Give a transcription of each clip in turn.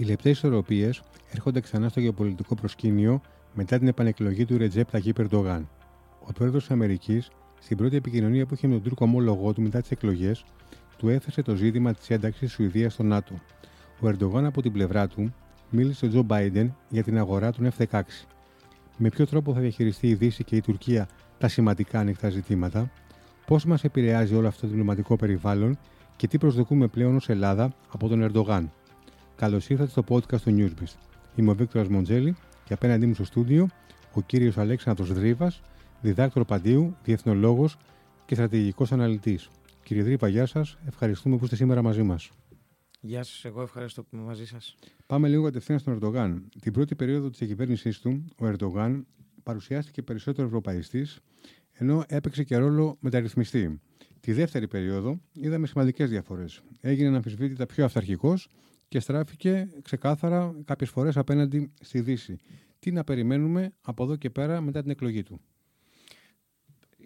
Οι λεπτές ισορροπίες έρχονται ξανά στο γεωπολιτικό προσκήνιο μετά την επανεκλογή του Ρετζέπ Ταγί Περντογάν. Ο πρόεδρος της Αμερικής, στην πρώτη επικοινωνία που είχε με τον Τούρκο ομόλογό του μετά τις εκλογές, του έθεσε το ζήτημα της ένταξης τη Σουηδίας στο ΝΑΤΟ. Ο Ερντογάν από την πλευρά του μίλησε στον Τζο Μπάιντεν για την αγορά των F-16. Με ποιο τρόπο θα διαχειριστεί η Δύση και η Τουρκία τα σημαντικά ανοιχτά ζητήματα, πώς μας επηρεάζει όλο αυτό το διπλωματικό περιβάλλον και τι προσδοκούμε πλέον ως Ελλάδα από τον Ερντογάν. Καλώς ήρθατε στο podcast του Newsbeast. Είμαι ο Βίκτορας Μοντζέλη και απέναντί μου στο στούντιο ο κύριος Αλέξανδρος Δρύβας, διδάκτορο παντίου, διεθνολόγος και στρατηγικός αναλυτής. Κύριε Δρύβα, γεια σας. Ευχαριστούμε που είστε σήμερα μαζί μας. Γεια σας, εγώ ευχαριστώ που είμαι μαζί σας. Πάμε λίγο κατευθείαν στον Ερντογάν. Την πρώτη περίοδο της διακυβέρνησή του, ο Ερντογάν παρουσιάστηκε περισσότερο ευρωπαϊστής, ενώ έπαιξε και ρόλο μεταρρυθμιστή. Τη δεύτερη περίοδο είδαμε σημαντικές διαφορές. Έγινε αναμφισβήτητα πιο αυθαρχικό και στράφηκε ξεκάθαρα κάποιες φορές απέναντι στη Δύση. Τι να περιμένουμε από εδώ και πέρα μετά την εκλογή του;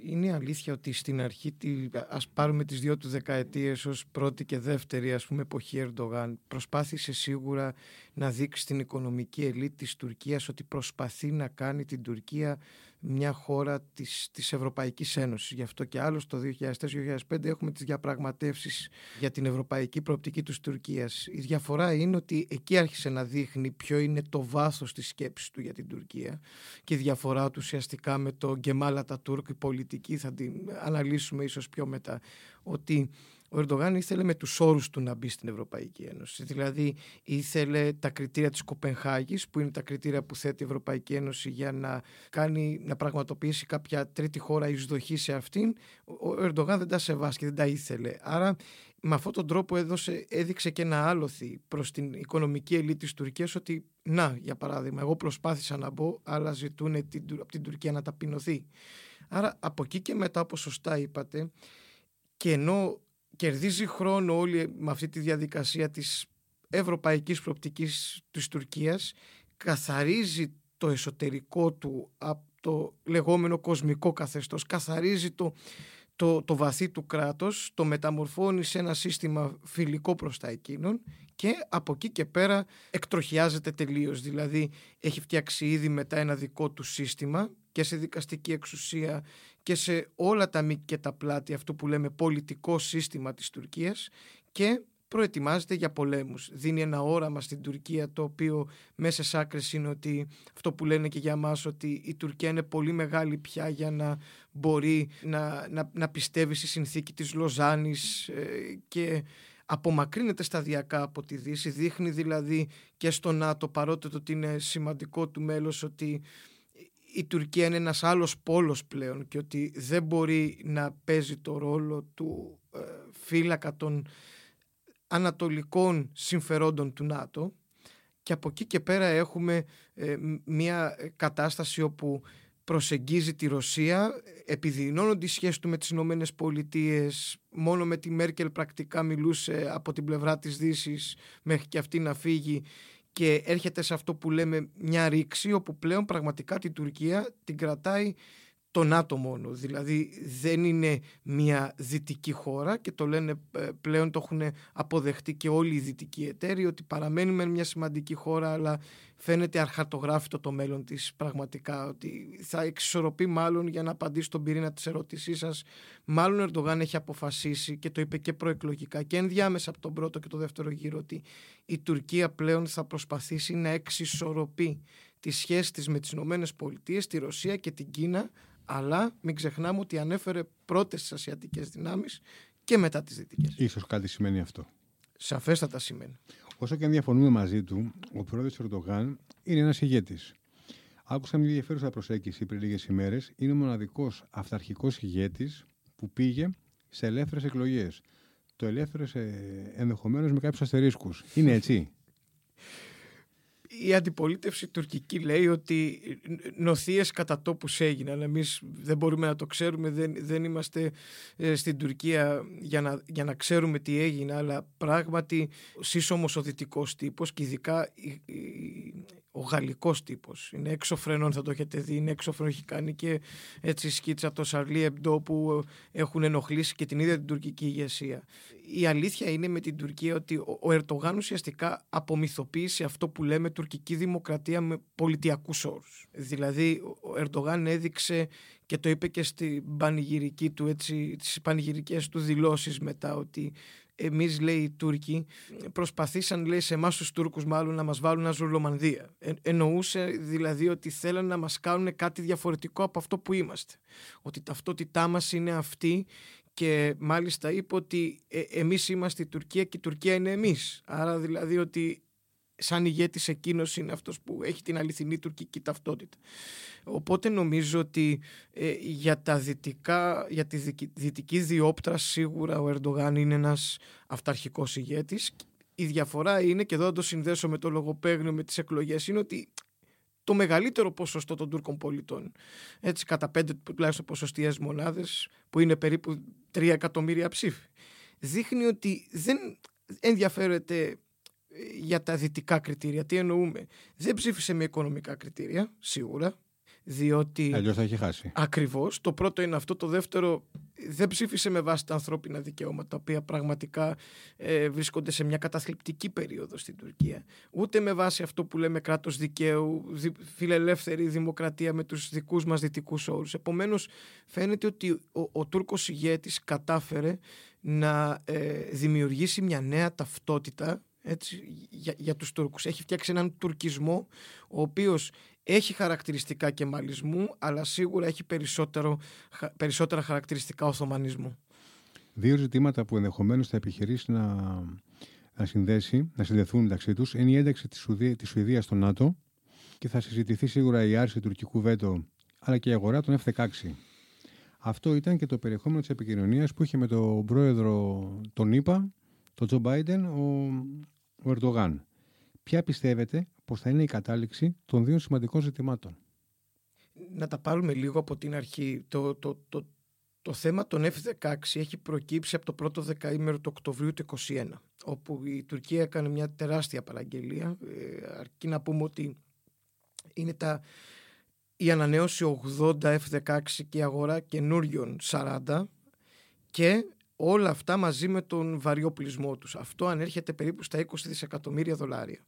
Είναι αλήθεια ότι στην αρχή, ας πάρουμε τις δύο του δεκαετίες ως πρώτη και δεύτερη ας πούμε εποχή Ερντογάν, προσπάθησε σίγουρα να δείξει στην οικονομική ελίτ της Τουρκίας ότι προσπαθεί να κάνει την Τουρκία μια χώρα της, της Ευρωπαϊκής Ένωσης. Γι' αυτό και άλλο το 2004-2005 έχουμε τις διαπραγματεύσεις για την ευρωπαϊκή προοπτική της Τουρκίας. Η διαφορά είναι ότι εκεί άρχισε να δείχνει ποιο είναι το βάθος της σκέψης του για την Τουρκία και η διαφορά του ουσιαστικά με το Γκεμάλα Τουρκ, η πολιτική θα την αναλύσουμε ίσως πιο μετά, ότι ο Ερντογάν ήθελε με τους όρους του να μπει στην Ευρωπαϊκή Ένωση. Δηλαδή ήθελε τα κριτήρια της Κοπενχάγης που είναι τα κριτήρια που θέτει η Ευρωπαϊκή Ένωση για να, κάνει, να πραγματοποιήσει κάποια τρίτη χώρα εισδοχή σε αυτήν. Ο Ερντογάν δεν τα σεβάσκει, δεν τα ήθελε. Άρα με αυτόν τον τρόπο έδωσε, έδειξε και ένα άλοθη προς την οικονομική ελίτ της Τουρκίας ότι να, για παράδειγμα, εγώ προσπάθησα να μπω, αλλά ζητούν από την Τουρκία να ταπεινωθεί. Άρα από εκεί και μετά, όπως σωστά είπατε, και ενώ κερδίζει χρόνο όλη με αυτή τη διαδικασία της ευρωπαϊκής προοπτικής της Τουρκίας καθαρίζει το εσωτερικό του από το λεγόμενο κοσμικό καθεστώς καθαρίζει το, το, το βαθύ του κράτος το μεταμορφώνει σε ένα σύστημα φιλικό προς τα εκείνων και από εκεί και πέρα εκτροχιάζεται τελείως. Δηλαδή έχει φτιάξει ήδη μετά ένα δικό του σύστημα και σε δικαστική εξουσία και σε όλα τα μήκη και τα πλάτη αυτό που λέμε πολιτικό σύστημα της Τουρκίας και προετοιμάζεται για πολέμους. Δίνει ένα όραμα στην Τουρκία το οποίο μέσα σε άκρες είναι ότι αυτό που λένε και για μας ότι η Τουρκία είναι πολύ μεγάλη πια για να μπορεί να, να, να πιστεύει στη συνθήκη της Λοζάνης ε, και απομακρύνεται σταδιακά από τη Δύση. Δείχνει δηλαδή και στο ΝΑΤΟ παρότι το ότι είναι σημαντικό του μέλος ότι η Τουρκία είναι ένας άλλος πόλος πλέον και ότι δεν μπορεί να παίζει το ρόλο του ε, φύλακα των ανατολικών συμφερόντων του ΝΑΤΟ και από εκεί και πέρα έχουμε ε, μια κατάσταση όπου προσεγγίζει τη Ρωσία επιδεινώνονται οι σχέσεις του με τις Ηνωμένες Πολιτείες. μόνο με τη Μέρκελ πρακτικά μιλούσε από την πλευρά της δύσης μέχρι και αυτή να φύγει και έρχεται σε αυτό που λέμε μια ρήξη όπου πλέον πραγματικά την Τουρκία την κρατάει το ΝΑΤΟ μόνο. Δηλαδή δεν είναι μια δυτική χώρα και το λένε ε, πλέον το έχουν αποδεχτεί και όλοι οι δυτικοί εταίροι ότι παραμένει με μια σημαντική χώρα αλλά φαίνεται αρχαρτογράφητο το μέλλον της πραγματικά ότι θα εξισορροπεί μάλλον για να απαντήσει τον πυρήνα της ερώτησής σας μάλλον ο Ερντογάν έχει αποφασίσει και το είπε και προεκλογικά και ενδιάμεσα από τον πρώτο και το δεύτερο γύρο ότι η Τουρκία πλέον θα προσπαθήσει να εξισορροπεί τη σχέση της με τις Ηνωμένες Πολιτείες, τη Ρωσία και την Κίνα αλλά μην ξεχνάμε ότι ανέφερε πρώτες τις ασιατικές δυνάμεις και μετά τις δυτικές. Ίσως κάτι σημαίνει αυτό. Σαφέστατα σημαίνει. Όσο και αν διαφωνούμε μαζί του, ο πρόεδρος Ερντογάν είναι ένας ηγέτης. Άκουσα μια ενδιαφέρουσα προσέγγιση πριν λίγες ημέρες. Είναι ο μοναδικός αυταρχικός ηγέτης που πήγε σε ελεύθερες εκλογές. Το ελεύθερε ενδεχομένως με κάποιους αστερίσκους. Είναι έτσι; η αντιπολίτευση τουρκική λέει ότι νοθείες κατά τόπους έγιναν. Εμείς δεν μπορούμε να το ξέρουμε, δεν, δεν είμαστε ε, στην Τουρκία για να, για να ξέρουμε τι έγινε, αλλά πράγματι σύσσωμος ο δυτικός τύπος και ειδικά ο γαλλικός τύπος. Είναι έξω φρενών, θα το έχετε δει, είναι έξω φρενών, έχει κάνει και έτσι σκίτσα το Σαρλί Εμπτό που έχουν ενοχλήσει και την ίδια την τουρκική ηγεσία. Η αλήθεια είναι με την Τουρκία ότι ο Ερτογάν ουσιαστικά απομυθοποίησε αυτό που λέμε τουρκική δημοκρατία με πολιτιακούς όρους. Δηλαδή ο Ερτογάν έδειξε και το είπε και στην πανηγυρική του, έτσι, τις πανηγυρικές του δηλώσεις μετά ότι εμείς λέει οι Τούρκοι προσπαθήσαν λέει σε εμάς τους Τούρκους μάλλον να μας βάλουν αζουρλομανδία. Ε, εννοούσε δηλαδή ότι θέλαν να μας κάνουν κάτι διαφορετικό από αυτό που είμαστε. Ότι ταυτότητά μας είναι αυτή και μάλιστα είπε ότι ε, εμείς είμαστε η Τουρκία και η Τουρκία είναι εμείς. Άρα δηλαδή ότι σαν ηγέτης εκείνος είναι αυτός που έχει την αληθινή τουρκική ταυτότητα. Οπότε νομίζω ότι ε, για, τα δυτικά, για τη δυτική διόπτρα σίγουρα ο Ερντογάν είναι ένας αυταρχικός ηγέτης. Η διαφορά είναι, και εδώ θα το συνδέσω με το λογοπαίγνιο με τις εκλογές, είναι ότι το μεγαλύτερο ποσοστό των Τούρκων πολιτών, έτσι κατά πέντε τουλάχιστον ποσοστιαίες μονάδες, που είναι περίπου 3 εκατομμύρια ψήφοι, δείχνει ότι δεν ενδιαφέρεται για τα δυτικά κριτήρια. Τι εννοούμε. Δεν ψήφισε με οικονομικά κριτήρια, σίγουρα. Διότι. Αλλιώς θα έχει χάσει. Ακριβώς. Το πρώτο είναι αυτό. Το δεύτερο, δεν ψήφισε με βάση τα ανθρώπινα δικαιώματα, τα οποία πραγματικά ε, βρίσκονται σε μια καταθλιπτική περίοδο στην Τουρκία. Ούτε με βάση αυτό που λέμε κράτος δικαίου, δι, φιλελεύθερη δημοκρατία με τους δικούς μας δυτικούς όρους. Επομένως, φαίνεται ότι ο, ο Τούρκος ηγέτης κατάφερε να ε, δημιουργήσει μια νέα ταυτότητα έτσι, για, για τους Τούρκους. Έχει φτιάξει έναν τουρκισμό ο οποίος έχει χαρακτηριστικά κεμαλισμού αλλά σίγουρα έχει περισσότερο, περισσότερα χαρακτηριστικά οθωμανισμού. Δύο ζητήματα που ενδεχομένως θα επιχειρήσει να, να συνδέσει, να συνδεθούν μεταξύ τους είναι η ένταξη της, Σουδία, της Σουηδίας στο ΝΑΤΟ και θα συζητηθεί σίγουρα η άρση τουρκικού βέτο αλλά και η αγορά των F-16. Αυτό ήταν και το περιεχόμενο της επικοινωνίας που είχε με τον πρόεδρο τον ΗΠΑ, τον Τζο Μπάιντεν, ο, ο Ερντογάν. Ποια πιστεύετε πως θα είναι η κατάληξη των δύο σημαντικών ζητημάτων; Να τα πάρουμε λίγο από την αρχή. Το, το, το, το θέμα των F-16 έχει προκύψει από το πρώτο δεκαήμερο του Οκτωβρίου του 2021 όπου η Τουρκία έκανε μια τεράστια παραγγελία ε, αρκεί να πούμε ότι είναι τα, η ανανέωση 80 F-16 και η αγορά καινούριων 40 και όλα αυτά μαζί με τον βαριό πλεισμό τους. Αυτό ανέρχεται περίπου στα 20 δισεκατομμύρια δολάρια.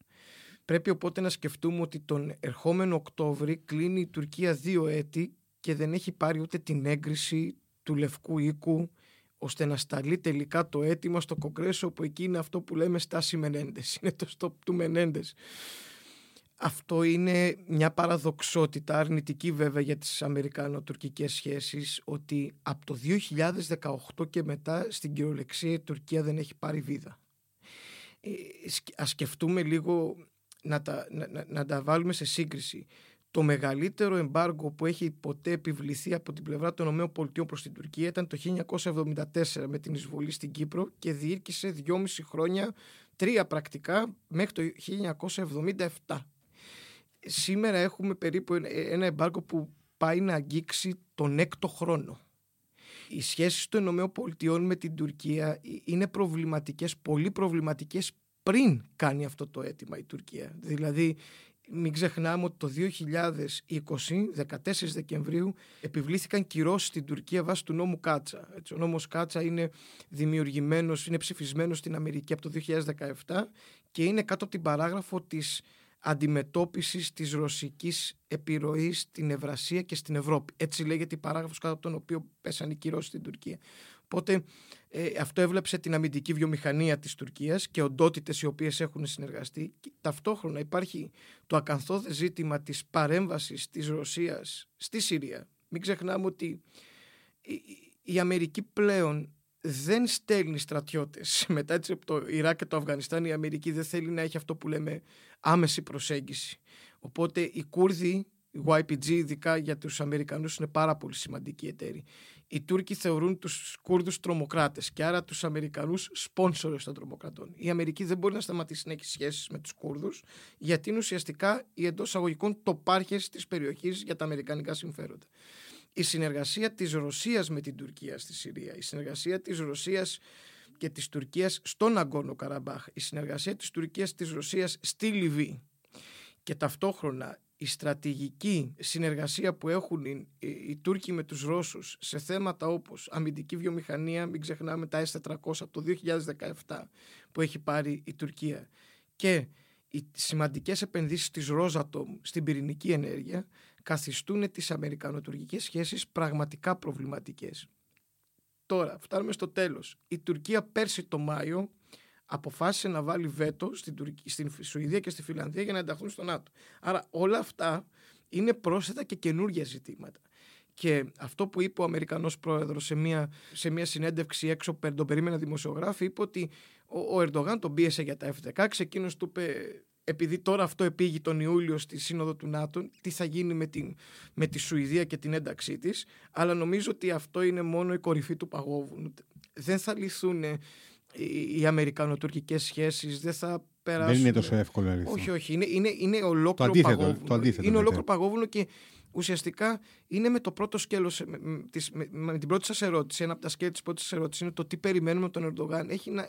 Πρέπει οπότε να σκεφτούμε ότι τον ερχόμενο Οκτώβρη κλείνει η Τουρκία δύο έτη και δεν έχει πάρει ούτε την έγκριση του Λευκού Οίκου ώστε να σταλεί τελικά το αίτημα στο Κογκρέσο που εκεί είναι αυτό που λέμε στάση Μενέντες. Είναι το στόπ του Μενέντες. Αυτό είναι μια παραδοξότητα αρνητική βέβαια για τις Αμερικανο-τουρκικές σχέσεις ότι από το 2018 και μετά στην κυριολεξία η Τουρκία δεν έχει πάρει βίδα. Ε, ας σκεφτούμε λίγο να τα, να, να τα βάλουμε σε σύγκριση. Το μεγαλύτερο εμπάργκο που έχει ποτέ επιβληθεί από την πλευρά των ΗΠΑ προς την Τουρκία ήταν το 1974 με την εισβολή στην Κύπρο και διήρκησε δυόμιση χρόνια, τρία πρακτικά, μέχρι το 1977 σήμερα έχουμε περίπου ένα εμπάρκο που πάει να αγγίξει τον έκτο χρόνο. Οι σχέσεις των ΗΠΑ με την Τουρκία είναι προβληματικές, πολύ προβληματικές πριν κάνει αυτό το αίτημα η Τουρκία. Δηλαδή μην ξεχνάμε ότι το 2020, 14 Δεκεμβρίου, επιβλήθηκαν κυρώσεις στην Τουρκία βάσει του νόμου Κάτσα. Έτσι, ο νόμος Κάτσα είναι δημιουργημένος, είναι ψηφισμένος στην Αμερική από το 2017 και είναι κάτω από την παράγραφο της αντιμετώπισης της ρωσικής επιρροής στην Ευρασία και στην Ευρώπη. Έτσι λέγεται η παράγραφος κάτω από τον οποίο πέσαν οι κυρώσεις στην Τουρκία. Οπότε ε, αυτό έβλεψε την αμυντική βιομηχανία της Τουρκίας και οντότητες οι οποίες έχουν συνεργαστεί. ταυτόχρονα υπάρχει το ακαθόδε ζήτημα της παρέμβασης της Ρωσίας στη Συρία. Μην ξεχνάμε ότι η Αμερική πλέον δεν στέλνει στρατιώτες. Μετά έτσι από το Ιράκ και το Αφγανιστάν η Αμερική δεν θέλει να έχει αυτό που λέμε άμεση προσέγγιση. Οπότε οι Κούρδοι, οι YPG ειδικά για τους Αμερικανούς είναι πάρα πολύ σημαντικοί εταίροι. Οι Τούρκοι θεωρούν τους Κούρδους τρομοκράτες και άρα τους Αμερικανούς σπόνσορες των τρομοκρατών. Η Αμερική δεν μπορεί να σταματήσει να έχει σχέσεις με τους Κούρδους γιατί είναι ουσιαστικά οι εντός αγωγικών τοπάρχες της περιοχής για τα αμερικανικά συμφέροντα η συνεργασία της Ρωσίας με την Τουρκία στη Συρία, η συνεργασία της Ρωσίας και της Τουρκίας στον Αγκόνο Καραμπάχ, η συνεργασία της Τουρκίας της Ρωσίας στη Λιβύη. Και ταυτόχρονα η στρατηγική συνεργασία που έχουν οι, οι, Τούρκοι με τους Ρώσους σε θέματα όπως αμυντική βιομηχανία, μην ξεχνάμε τα S400 από το 2017 που έχει πάρει η Τουρκία και οι σημαντικές επενδύσεις της Rosatom στην πυρηνική ενέργεια καθιστούν τις αμερικανοτουρκικές σχέσεις πραγματικά προβληματικές. Τώρα, φτάνουμε στο τέλος. Η Τουρκία πέρσι το Μάιο αποφάσισε να βάλει βέτο στην, Τουρκία, στην Σουηδία και στη Φιλανδία για να ενταχθούν στο ΝΑΤΟ. Άρα όλα αυτά είναι πρόσθετα και καινούργια ζητήματα. Και αυτό που είπε ο Αμερικανός πρόεδρος σε μια, σε μια συνέντευξη έξω που τον περίμενα δημοσιογράφη είπε ότι ο, ο Ερντογάν τον πίεσε για τα F-16 εκείνος του είπε επειδή τώρα αυτό επήγει τον Ιούλιο στη Σύνοδο του ΝΑΤΟ, τι θα γίνει με, την, με τη Σουηδία και την ένταξή της, αλλά νομίζω ότι αυτό είναι μόνο η κορυφή του παγόβουνου. Δεν θα λυθούν οι αμερικανοτουρκικές σχέσεις, δεν θα περάσουν... Δεν είναι τόσο εύκολο αλήθεια. Όχι, όχι. Είναι, είναι, είναι ολόκληρο το αντίθετο, παγόβουνο. Το αντίθετο, είναι ολόκληρο παγόβουνο και ουσιαστικά είναι με το πρώτο σκέλος, με, με, με, την πρώτη σας ερώτηση, ένα από τα σκέλη της πρώτης σας ερώτησης είναι το τι περιμένουμε τον Ερντογάν. Έχει να,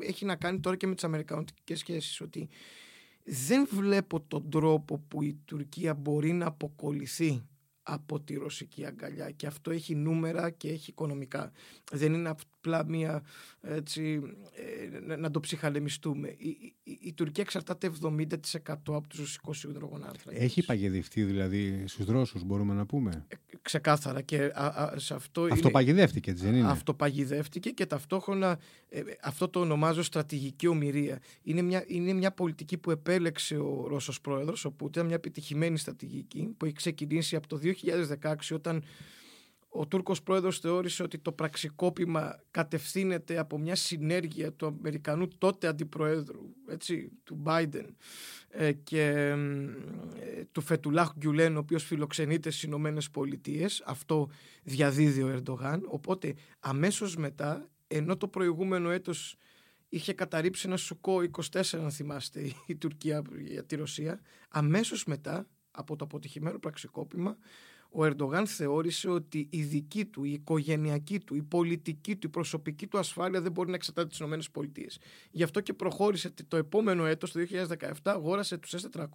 έχει να κάνει τώρα και με τις αμερικανωτικές σχέσεις, ότι δεν βλέπω τον τρόπο που η Τουρκία μπορεί να αποκολληθεί από τη ρωσική αγκαλιά και αυτό έχει νούμερα και έχει οικονομικά. Δεν είναι απλά μία έτσι, ε, να το ψυχαλεμιστούμε. Η, η, η Τουρκία εξαρτάται 70% από τους ρωσικούς υδρογονάνθρακες. Έχει παγιδευτεί δηλαδή στους Ρώσους μπορούμε να πούμε; Ε, ξεκάθαρα και α, α, σε αυτό Αυτό είναι, παγιδεύτηκε δεν είναι; Αυτό παγιδεύτηκε και ταυτόχρονα ε, αυτό το ονομάζω στρατηγική ομοιρία. Είναι μια, είναι μια πολιτική που επέλεξε ο Ρώσος πρόεδρος, όπου ήταν μια επιτυχημένη στρατηγική που έχει ξεκινήσει από το 2016 όταν ο Τούρκος πρόεδρος θεώρησε ότι το πραξικόπημα κατευθύνεται από μια συνέργεια του Αμερικανού τότε αντιπροέδρου, έτσι, του Biden ε, και ε, του Φετουλάχ Γκιουλέν, ο οποίος φιλοξενείται στις Ηνωμένες Πολιτείες. Αυτό διαδίδει ο Ερντογάν. Οπότε αμέσως μετά, ενώ το προηγούμενο έτος είχε καταρρύψει ένα σουκό 24, αν θυμάστε, η Τουρκία για τη Ρωσία, αμέσως μετά από το αποτυχημένο πραξικόπημα ο Ερντογάν θεώρησε ότι η δική του, η οικογενειακή του, η πολιτική του, η προσωπική του ασφάλεια δεν μπορεί να εξαρτάται τις ΗΠΑ. Γι' αυτό και προχώρησε το επόμενο έτος, το 2017, αγόρασε τους S400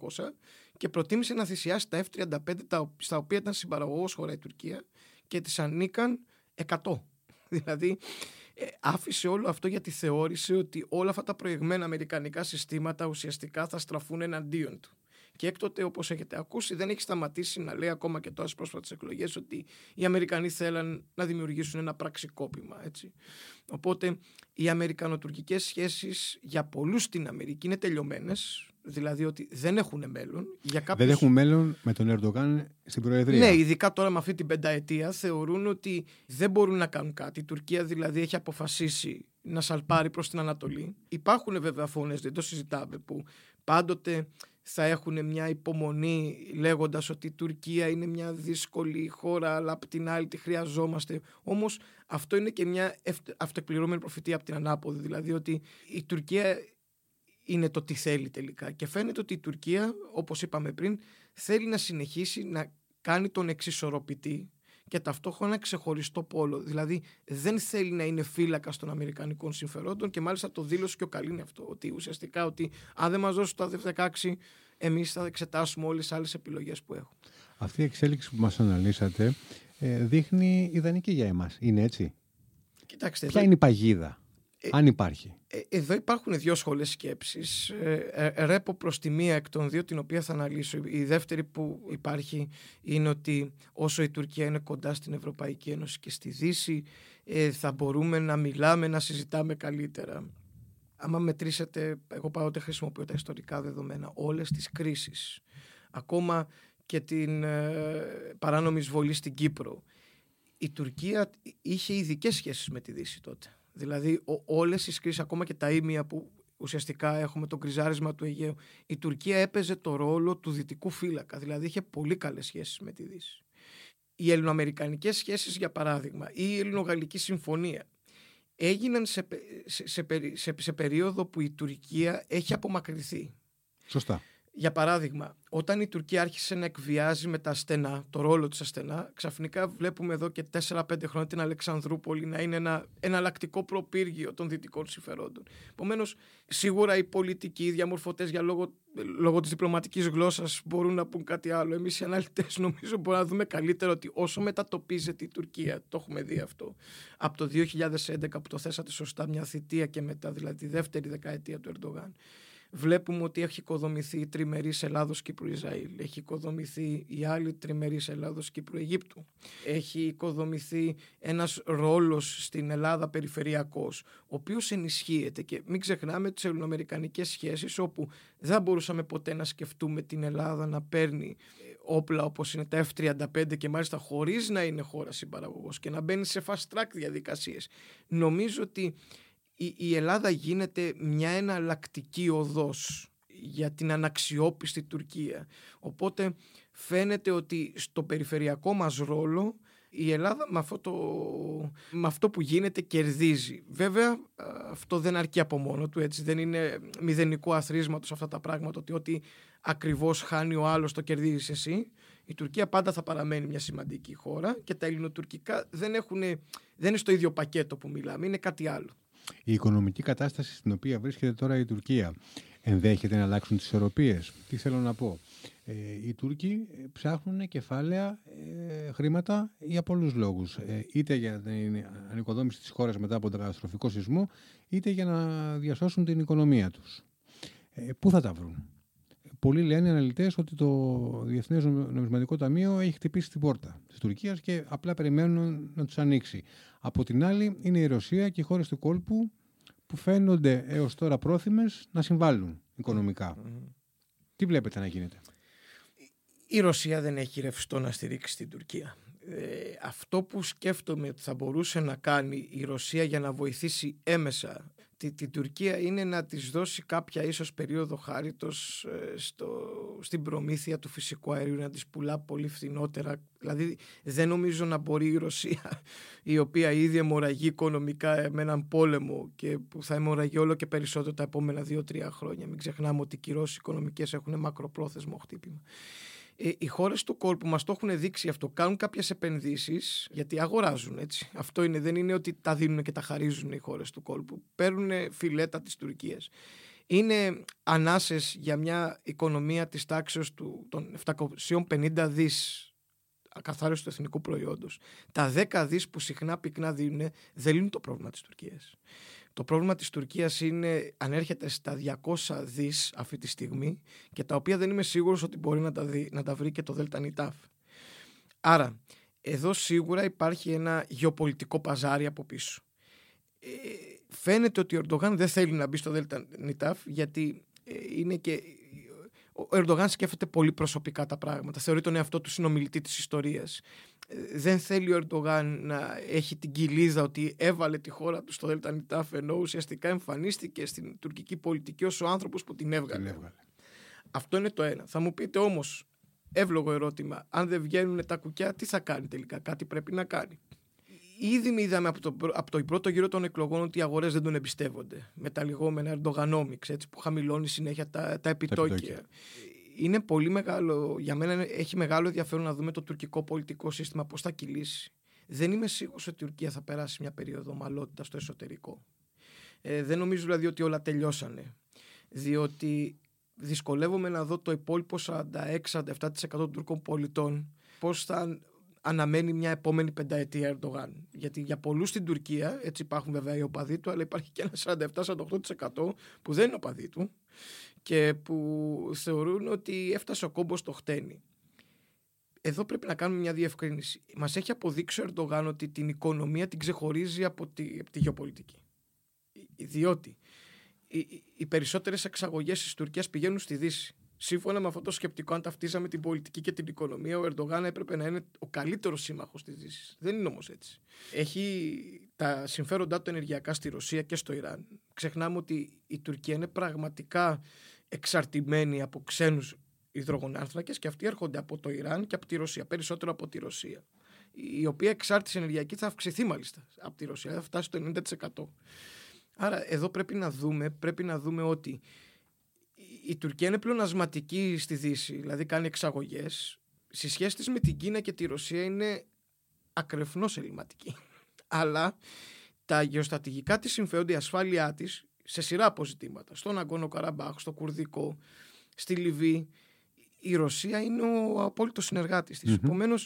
και προτίμησε να θυσιάσει τα F35, στα οποία ήταν συμπαραγωγός χώρα η Τουρκία και τη ανήκαν 100. Δηλαδή, ε, άφησε όλο αυτό γιατί θεώρησε ότι όλα αυτά τα προηγμένα αμερικανικά συστήματα ουσιαστικά θα στραφούν εναντίον του. Και έκτοτε, όπως έχετε ακούσει, δεν έχει σταματήσει να λέει ακόμα και τώρα στι πρόσφατες εκλογές ότι οι Αμερικανοί θέλαν να δημιουργήσουν ένα πραξικόπημα. Έτσι. Οπότε οι Αμερικανοτουρκικές σχέσεις για πολλούς στην Αμερική είναι τελειωμένες. Δηλαδή ότι δεν έχουν μέλλον. Για κάποιους... Δεν έχουν μέλλον με τον Ερντογάν στην Προεδρία. Ναι, ειδικά τώρα με αυτή την πενταετία θεωρούν ότι δεν μπορούν να κάνουν κάτι. Η Τουρκία δηλαδή έχει αποφασίσει να σαλπάρει προς την Ανατολή. Υπάρχουν βέβαια φωνές, δεν το συζητάμε, που πάντοτε θα έχουν μια υπομονή λέγοντας ότι η Τουρκία είναι μια δύσκολη χώρα αλλά απ' την άλλη τη χρειαζόμαστε. Όμως αυτό είναι και μια αυτοεκπληρώμενη προφητεία από την ανάποδη. Δηλαδή ότι η Τουρκία είναι το τι θέλει τελικά. Και φαίνεται ότι η Τουρκία, όπως είπαμε πριν, θέλει να συνεχίσει να κάνει τον εξισορροπητή και ταυτόχρονα ξεχωριστό πόλο. Δηλαδή δεν θέλει να είναι φύλακα των Αμερικανικών συμφερόντων και μάλιστα το δήλωσε και ο Καλίνη αυτό. Ότι ουσιαστικά ότι αν δεν μας δώσουν το 16 εμείς θα εξετάσουμε όλες τις άλλες επιλογές που έχουν. Αυτή η εξέλιξη που μας αναλύσατε ε, δείχνει ιδανική για εμάς. Είναι έτσι; Κοιτάξτε, Ποια είναι η παγίδα; Ε, αν υπάρχει. Ε, εδώ υπάρχουν δύο σχολές σκέψης. Ε, ρέπω προς τη μία εκ των δύο την οποία θα αναλύσω. Η δεύτερη που υπάρχει είναι ότι όσο η Τουρκία είναι κοντά στην Ευρωπαϊκή Ένωση και στη Δύση θα μπορούμε να μιλάμε, να συζητάμε καλύτερα. Άμα μετρήσετε, εγώ πάντοτε χρησιμοποιώ τα ιστορικά δεδομένα, όλες τις κρίσεις, ακόμα και την παράνομη εισβολή στην Κύπρο, η Τουρκία είχε ειδικές σχέσεις με τη Δύση τότε. Δηλαδή όλες οι κρίσεις, ακόμα και τα ίμια που ουσιαστικά έχουμε το κρυζάρισμα του Αιγαίου, η Τουρκία έπαιζε το ρόλο του δυτικού φύλακα, δηλαδή είχε πολύ καλές σχέσεις με τη Δύση. Οι ελληνοαμερικανικές σχέσεις για παράδειγμα ή η ελληνογαλλική συμφωνία έγιναν σε, σε, σε, σε, περίοδο που η Τουρκία έχει απομακρυνθεί. Σωστά. Για παράδειγμα, όταν η Τουρκία άρχισε να εκβιάζει με τα ασθενά, το ρόλο της ασθενά, ξαφνικά βλέπουμε εδώ και 4-5 χρόνια την Αλεξανδρούπολη να είναι ένα εναλλακτικό προπύργιο των δυτικών συμφερόντων. Επομένως, σίγουρα οι πολιτικοί, οι διαμορφωτές για λόγω, λόγω της διπλωματικής γλώσσας μπορούν να πούν κάτι άλλο. Εμείς οι αναλυτές νομίζω μπορούμε να δούμε καλύτερα ότι όσο μετατοπίζεται η Τουρκία, το έχουμε δει αυτό, από το 2011 που το θέσατε σωστά, μια θητεία και μετά, δηλαδή τη δεύτερη δεκαετία του Ερντογάν βλέπουμε ότι έχει οικοδομηθεί η τριμερής Ελλάδος-Κύπρου-Ισραήλ. Έχει οικοδομηθεί η άλλη τριμερής Ελλάδος-Κύπρου-Αιγύπτου. Έχει οικοδομηθεί ένας ρόλος στην Ελλάδα περιφερειακός, ο οποίος ενισχύεται και μην ξεχνάμε τις ελληνοαμερικανικές σχέσεις όπου δεν μπορούσαμε ποτέ να σκεφτούμε την Ελλάδα να παίρνει ε, όπλα όπως είναι τα F-35 και μάλιστα χωρίς να είναι χώρα συμπαραγωγός και να μπαίνει σε fast track διαδικασίες. Νομίζω ότι η, Ελλάδα γίνεται μια εναλλακτική οδός για την αναξιόπιστη Τουρκία. Οπότε φαίνεται ότι στο περιφερειακό μας ρόλο η Ελλάδα με αυτό, το, με αυτό που γίνεται κερδίζει. Βέβαια αυτό δεν αρκεί από μόνο του, έτσι δεν είναι μηδενικό αθροίσματος αυτά τα πράγματα ότι ό,τι ακριβώς χάνει ο άλλος το κερδίζεις εσύ. Η Τουρκία πάντα θα παραμένει μια σημαντική χώρα και τα ελληνοτουρκικά δεν, έχουν, δεν είναι στο ίδιο πακέτο που μιλάμε, είναι κάτι άλλο. Η οικονομική κατάσταση στην οποία βρίσκεται τώρα η Τουρκία ενδέχεται να αλλάξουν τις ισορροπίες. Τι θέλω να πω. Ε, οι Τούρκοι ψάχνουν κεφάλαια ε, χρήματα για πολλούς λόγους. Ε, είτε για την ανοικοδόμηση της χώρας μετά από τον καταστροφικό σεισμό, είτε για να διασώσουν την οικονομία τους. Ε, πού θα τα βρουν; Πολλοί λένε αναλυτές ότι το Διεθνές Νομισματικό Ταμείο έχει χτυπήσει την πόρτα της Τουρκίας και απλά περιμένουν να τους ανοίξει. Από την άλλη, είναι η Ρωσία και οι χώρες του κόλπου που φαίνονται έως τώρα πρόθυμες να συμβάλλουν Τι βλέπετε να γίνεται; Η Ρωσία δεν έχει ρευστό να στηρίξει την Τουρκία. Ε, αυτό που σκέφτομαι ότι θα μπορούσε να κάνει η Ρωσία για να βοηθήσει έμεσα τη, την Τουρκία είναι να της δώσει κάποια ίσως περίοδο χάριτος ε, στο, στην προμήθεια του φυσικού αερίου να της πουλά πολύ φθηνότερα. Δηλαδή δεν νομίζω να μπορεί η Ρωσία η οποία ήδη αιμορραγεί οικονομικά με έναν πόλεμο και που θα αιμορραγεί όλο και περισσότερο τα επόμενα δύο-τρία χρόνια. Μην ξεχνάμε ότι οι κυρώσεις οικονομικές έχουν μακροπρόθεσμο χτύπημα ε, οι χώρες του κόλπου μας το έχουν δείξει αυτό. Κάνουν κάποιες επενδύσεις γιατί αγοράζουν έτσι. Αυτό είναι, δεν είναι ότι τα δίνουν και τα χαρίζουν οι χώρες του κόλπου. Παίρνουν φιλέτα της Τουρκίας. Είναι ανάσες για μια οικονομία της τάξης του, των 750 δις ακαθάριστο του εθνικού προϊόντος. Τα 10 δις που συχνά πυκνά δίνουν δεν λύνουν το πρόβλημα της Τουρκίας. Το πρόβλημα της Τουρκίας είναι, ανέρχεται στα 200 δις αυτή τη στιγμή και τα οποία δεν είμαι σίγουρος ότι μπορεί να τα, δει, να τα βρει και το ΔΝΤ. Άρα, εδώ σίγουρα υπάρχει ένα γεωπολιτικό παζάρι από πίσω. Ε, φαίνεται ότι ο Ερντογάν δεν θέλει να μπει στο ΔΝΤ γιατί ε, είναι και ο Ερντογάν σκέφτεται πολύ προσωπικά τα πράγματα. Θεωρεί τον εαυτό του συνομιλητή της ιστορίας. Ε, δεν θέλει ο Ερντογάν να έχει την κοιλίδα ότι έβαλε τη χώρα του στο ΔΝΤ ενώ ουσιαστικά εμφανίστηκε στην τουρκική πολιτική ως ο άνθρωπος που την έβγαλε. έβγαλε. Αυτό είναι το ένα. Θα μου πείτε όμως, εύλογο ερώτημα, αν δεν βγαίνουν τα κουκιά, τι θα κάνει τελικά. Κάτι πρέπει να κάνει ήδη είδαμε από το, από το πρώτο γύρο των εκλογών ότι οι αγορές δεν τον εμπιστεύονται. Με τα λεγόμενα Erdoganomics, έτσι, που χαμηλώνει συνέχεια τα, τα επιτόκια. Είναι πολύ μεγάλο, για μένα έχει μεγάλο ενδιαφέρον να δούμε το τουρκικό πολιτικό σύστημα πώς θα κυλήσει. Δεν είμαι σίγουρος ότι η Τουρκία θα περάσει μια περίοδο ομαλότητα στο εσωτερικό. Ε, δεν νομίζω δηλαδή ότι όλα τελειώσανε. Διότι δυσκολεύομαι να δω το υπόλοιπο 46-47% των Τούρκων πολιτών πώς θα αναμένει μια επόμενη πενταετία Ερντογάν. Γιατί για πολλούς στην Τουρκία, έτσι υπάρχουν βέβαια οι οπαδοί του, αλλά υπάρχει και ένα 47-48% που δεν είναι οπαδοί του και που θεωρούν ότι έφτασε ο κόμπος στο χτένι. Εδώ πρέπει να κάνουμε μια διευκρίνηση. Μας έχει αποδείξει ο Ερντογάν ότι την οικονομία την ξεχωρίζει από τη, από τη γεωπολιτική. Διότι οι, οι περισσότερες εξαγωγές της Τουρκίας πηγαίνουν στη Δύση. Σύμφωνα με αυτό το σκεπτικό, αν ταυτίζαμε την πολιτική και την οικονομία, ο Ερντογάν έπρεπε να είναι ο καλύτερος σύμμαχος της Δύσης. Δεν είναι όμως έτσι. Έχει τα συμφέροντά του ενεργειακά στη Ρωσία και στο Ιράν. Ξεχνάμε ότι η Τουρκία είναι πραγματικά εξαρτημένη από ξένους υδρογονάνθρακες και αυτοί έρχονται από το Ιράν και από τη Ρωσία. Περισσότερο από τη Ρωσία. Η οποία εξάρτηση ενεργειακή θα αυξηθεί μάλιστα από τη Ρωσία. Θα φτάσει στο 90%. Άρα εδώ πρέπει να δούμε, πρέπει να δούμε ότι η Τουρκία είναι πλεονασματική στη Δύση, δηλαδή κάνει εξαγωγές. Στη σχέση της με την Κίνα και τη Ρωσία είναι ακρεφνώς ελληματική. Αλλά τα γεωστατηγικά της συμφέροντα, η ασφάλειά της σε σειρά αποζητήματα, στον Αγκόνο Καραμπάχ, στο Κουρδικό, στη Λιβύη, η Ρωσία είναι ο απόλυτος συνεργάτης της. Mm-hmm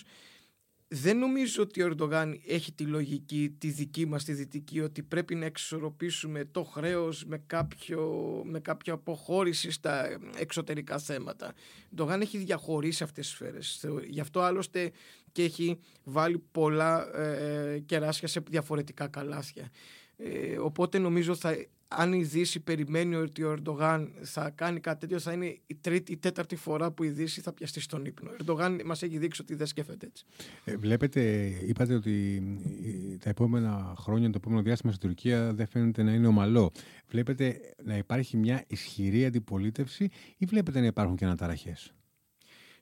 δεν νομίζω ότι ο Ερντογάν έχει τη λογική τη δική μας τη δυτική ότι πρέπει να εξισορροπήσουμε το χρέος με, κάποιο, με κάποια αποχώρηση στα εξωτερικά θέματα. Ο Ερντογάν έχει διαχωρίσει αυτές τις σφαίρες. Γι' αυτό άλλωστε και έχει βάλει πολλά ε, κεράσια σε διαφορετικά καλάθια. Ε, οπότε νομίζω θα αν η Δύση περιμένει ότι ο Ερντογάν θα κάνει κάτι τέτοιο, θα είναι η τρίτη ή τέταρτη φορά που η Δύση θα πιαστεί στον ύπνο. Ο Ερντογάν μας έχει δείξει ότι δεν σκέφτεται έτσι. Ε, βλέπετε, είπατε ότι τα επόμενα χρόνια, το επόμενο διάστημα στην Τουρκία δεν φαίνεται να είναι ομαλό. Βλέπετε να υπάρχει μια ισχυρή αντιπολίτευση ή βλέπετε να υπάρχουν και αναταραχές;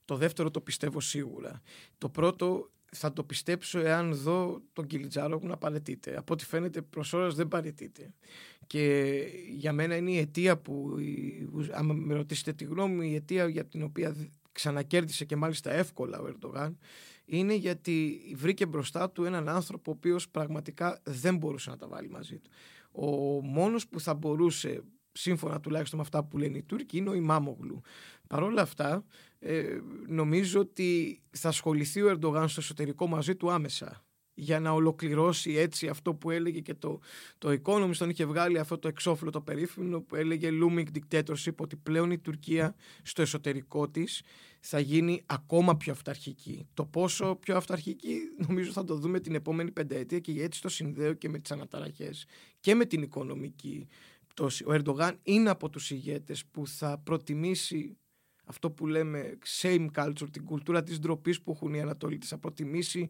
Το δεύτερο το πιστεύω σίγουρα. Το πρώτο θα το πιστέψω εάν δω τον Κιλιτζάρογλου να παρετείται. Από ό,τι φαίνεται προς ώρας δεν παρετείται. Και για μένα είναι η αιτία που, αν με ρωτήσετε τη γνώμη μου, η αιτία για την οποία ξανακέρδισε και μάλιστα εύκολα ο Ερντογάν, είναι γιατί βρήκε μπροστά του έναν άνθρωπο ο οποίος πραγματικά δεν μπορούσε να τα βάλει μαζί του. Ο μόνος που θα μπορούσε σύμφωνα τουλάχιστον με αυτά που λένε οι Τούρκοι, είναι ο Ιμάμογλου. Παρ' όλα αυτά, ε, νομίζω ότι θα ασχοληθεί ο Ερντογάν στο εσωτερικό μαζί του άμεσα για να ολοκληρώσει έτσι αυτό που έλεγε και το, το Economist τον είχε βγάλει αυτό το εξώφυλλο το περίφημο που έλεγε looming dictatorship ότι πλέον η Τουρκία στο εσωτερικό της θα γίνει ακόμα πιο αυταρχική. Το πόσο πιο αυταρχική νομίζω θα το δούμε την επόμενη πενταετία και έτσι το συνδέω και με τις αναταραχές και με την οικονομική πτώση. Ο Ερντογάν είναι από τους ηγέτες που θα προτιμήσει αυτό που λέμε same culture, την κουλτούρα της ντροπής που έχουν οι Ανατολίτες, θα προτιμήσει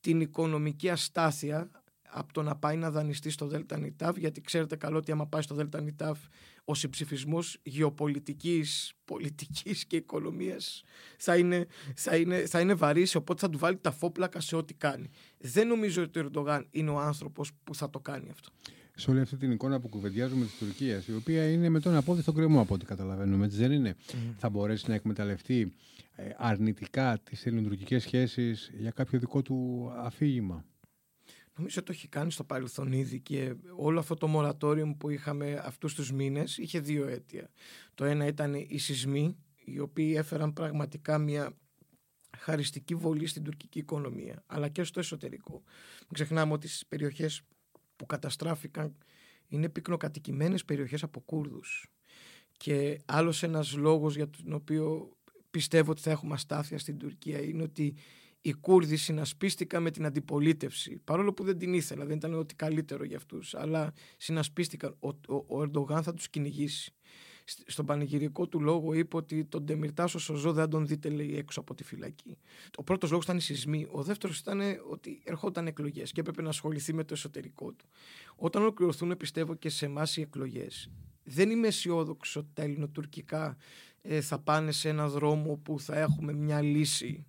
την οικονομική αστάθεια από το να πάει να δανειστεί στο Δέλτα Νιτάφ, γιατί ξέρετε καλό ότι άμα πάει στο Δέλτα Νιτάφ ο συμψηφισμός γεωπολιτικής, πολιτικής και οικονομίας θα είναι, θα, είναι, θα είναι βαρύς, οπότε θα του βάλει τα φόπλακα σε ό,τι κάνει. Δεν νομίζω ότι ο Ερντογάν είναι ο άνθρωπος που θα το κάνει αυτό σε όλη αυτή την εικόνα που κουβεντιάζουμε της Τουρκίας, η οποία είναι με τον απόδειο στον κρεμό από ό,τι καταλαβαίνουμε, έτσι δεν είναι, θα μπορέσει να εκμεταλλευτεί ε, αρνητικά τις ελληνοτουρκικές σχέσεις για κάποιο δικό του αφήγημα; Νομίζω το έχει κάνει στο παρελθόν ήδη και όλο αυτό το μορατόριο που είχαμε αυτούς τους μήνες είχε δύο αίτια. Το ένα ήταν οι σεισμοί, οι οποίοι έφεραν πραγματικά μια χαριστική βολή στην τουρκική οικονομία, αλλά και στο εσωτερικό. Μην ξεχνάμε ότι στις περιοχές που καταστράφηκαν είναι πυκνοκατοικημένες περιοχές από Κούρδους. Και άλλος ένας λόγος για τον οποίο πιστεύω ότι θα έχουμε αστάθεια στην Τουρκία είναι ότι οι Κούρδοι συνασπίστηκαν με την αντιπολίτευση. Παρόλο που δεν την ήθελα, δεν ήταν ό,τι καλύτερο για αυτούς. Αλλά συνασπίστηκαν. Ο, ο, ο Ερντογάν θα τους κυνηγήσει στον πανηγυρικό του λόγο είπε ότι τον Ντεμιρτάσο Σοζό δεν τον δείτε λέει έξω από τη φυλακή. Ο πρώτος λόγος ήταν οι σεισμοί. Ο δεύτερος ήταν ότι ερχόταν εκλογές και έπρεπε να ασχοληθεί με το εσωτερικό του. Όταν ολοκληρωθούν, πιστεύω και σε εμάς οι εκλογές, δεν είμαι αισιόδοξος ότι τα ελληνοτουρκικά ε, θα πάνε σε ένα δρόμο που θα έχουμε μια λύση.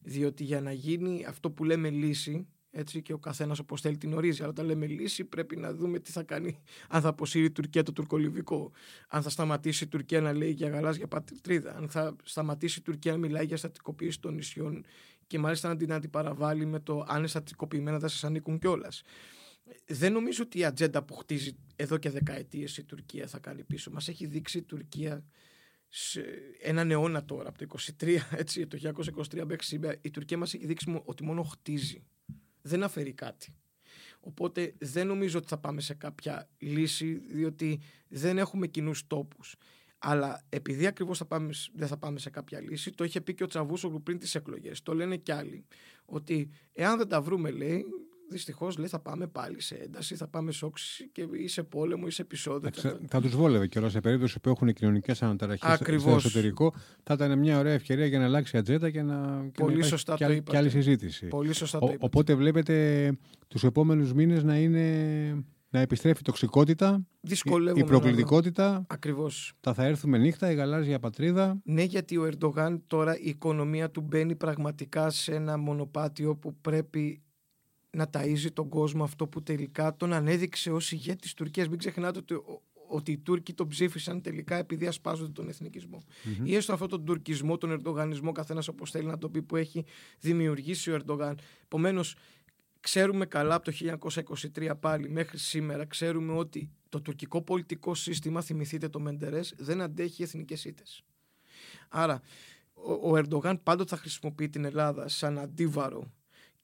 Διότι για να γίνει αυτό που λέμε λύση, έτσι και ο καθένας όπως θέλει την ορίζει. Αλλά όταν λέμε λύση, πρέπει να δούμε τι θα κάνει. Αν θα αποσύρει η Τουρκία το τουρκολιβικό, αν θα σταματήσει η Τουρκία να λέει για γαλάζια πατρίδα, αν θα σταματήσει η Τουρκία να μιλάει για στατικοποίηση των νησιών και μάλιστα να την αντιπαραβάλει με το αν είναι στατικοποιημένα δεν σας ανήκουν κιόλας. Δεν νομίζω ότι η ατζέντα που χτίζει εδώ και δεκαετίες η Τουρκία θα κάνει πίσω. Μας έχει δείξει η Τουρκία σε έναν αιώνα τώρα, από το 23, έτσι, το 1923 μέχρι σήμερα, η Τουρκία μας έχει δείξει ότι μόνο χτίζει δεν αφαιρεί κάτι. Οπότε δεν νομίζω ότι θα πάμε σε κάποια λύση, διότι δεν έχουμε κοινούς τόπους. Αλλά επειδή ακριβώς δεν θα πάμε σε κάποια λύση, το είχε πει και ο Τσαβούσογλου πριν τις εκλογές. Το λένε κι άλλοι. Ότι εάν δεν τα βρούμε, λέει, δυστυχώς λέει θα πάμε πάλι σε ένταση, θα πάμε σε όξυση και ή σε πόλεμο ή σε επεισόδιο. Θα, θα τους βόλευε κιόλα σε περίπτωση που έχουν κοινωνικές αναταραχές στο εσωτερικό. Θα ήταν μια ωραία ευκαιρία για να αλλάξει ατζέντα και να, Πολύ και σωστά και, το και άλλη συζήτηση. Πολύ σωστά το είπατε. Οπότε βλέπετε τους επόμενους μήνες να είναι να επιστρέφει η τοξικότητα, η προκλητικότητα. Ακριβώς. Τα θα έρθουμε νύχτα, η γαλάζια πατρίδα. Ναι, γιατί ο Ερντογάν τώρα η οικονομία του μπαίνει πραγματικά σε ένα μονοπάτι όπου πρέπει να ταΐζει τον κόσμο αυτό που τελικά τον ανέδειξε ως ηγέτης της Τουρκίας. Μην ξεχνάτε ότι ο, ότι οι Τούρκοι τον ψήφισαν τελικά επειδή ασπάζονται τον εθνικισμό. Mm-hmm. Ή έστω αυτόν τον τουρκισμό, τον ερντογανισμό, καθένας όπως θέλει να το πει, που έχει δημιουργήσει ο Ερντογάν. Επομένως, ξέρουμε καλά από το 1923 πάλι μέχρι σήμερα, ξέρουμε ότι το τουρκικό πολιτικό σύστημα, θυμηθείτε το Μεντερές, δεν αντέχει εθνικές ήττες. Άρα, ο, ο Ερντογάν πάντοτε θα χρησιμοποιεί την Ελλάδα σαν αντίβαρο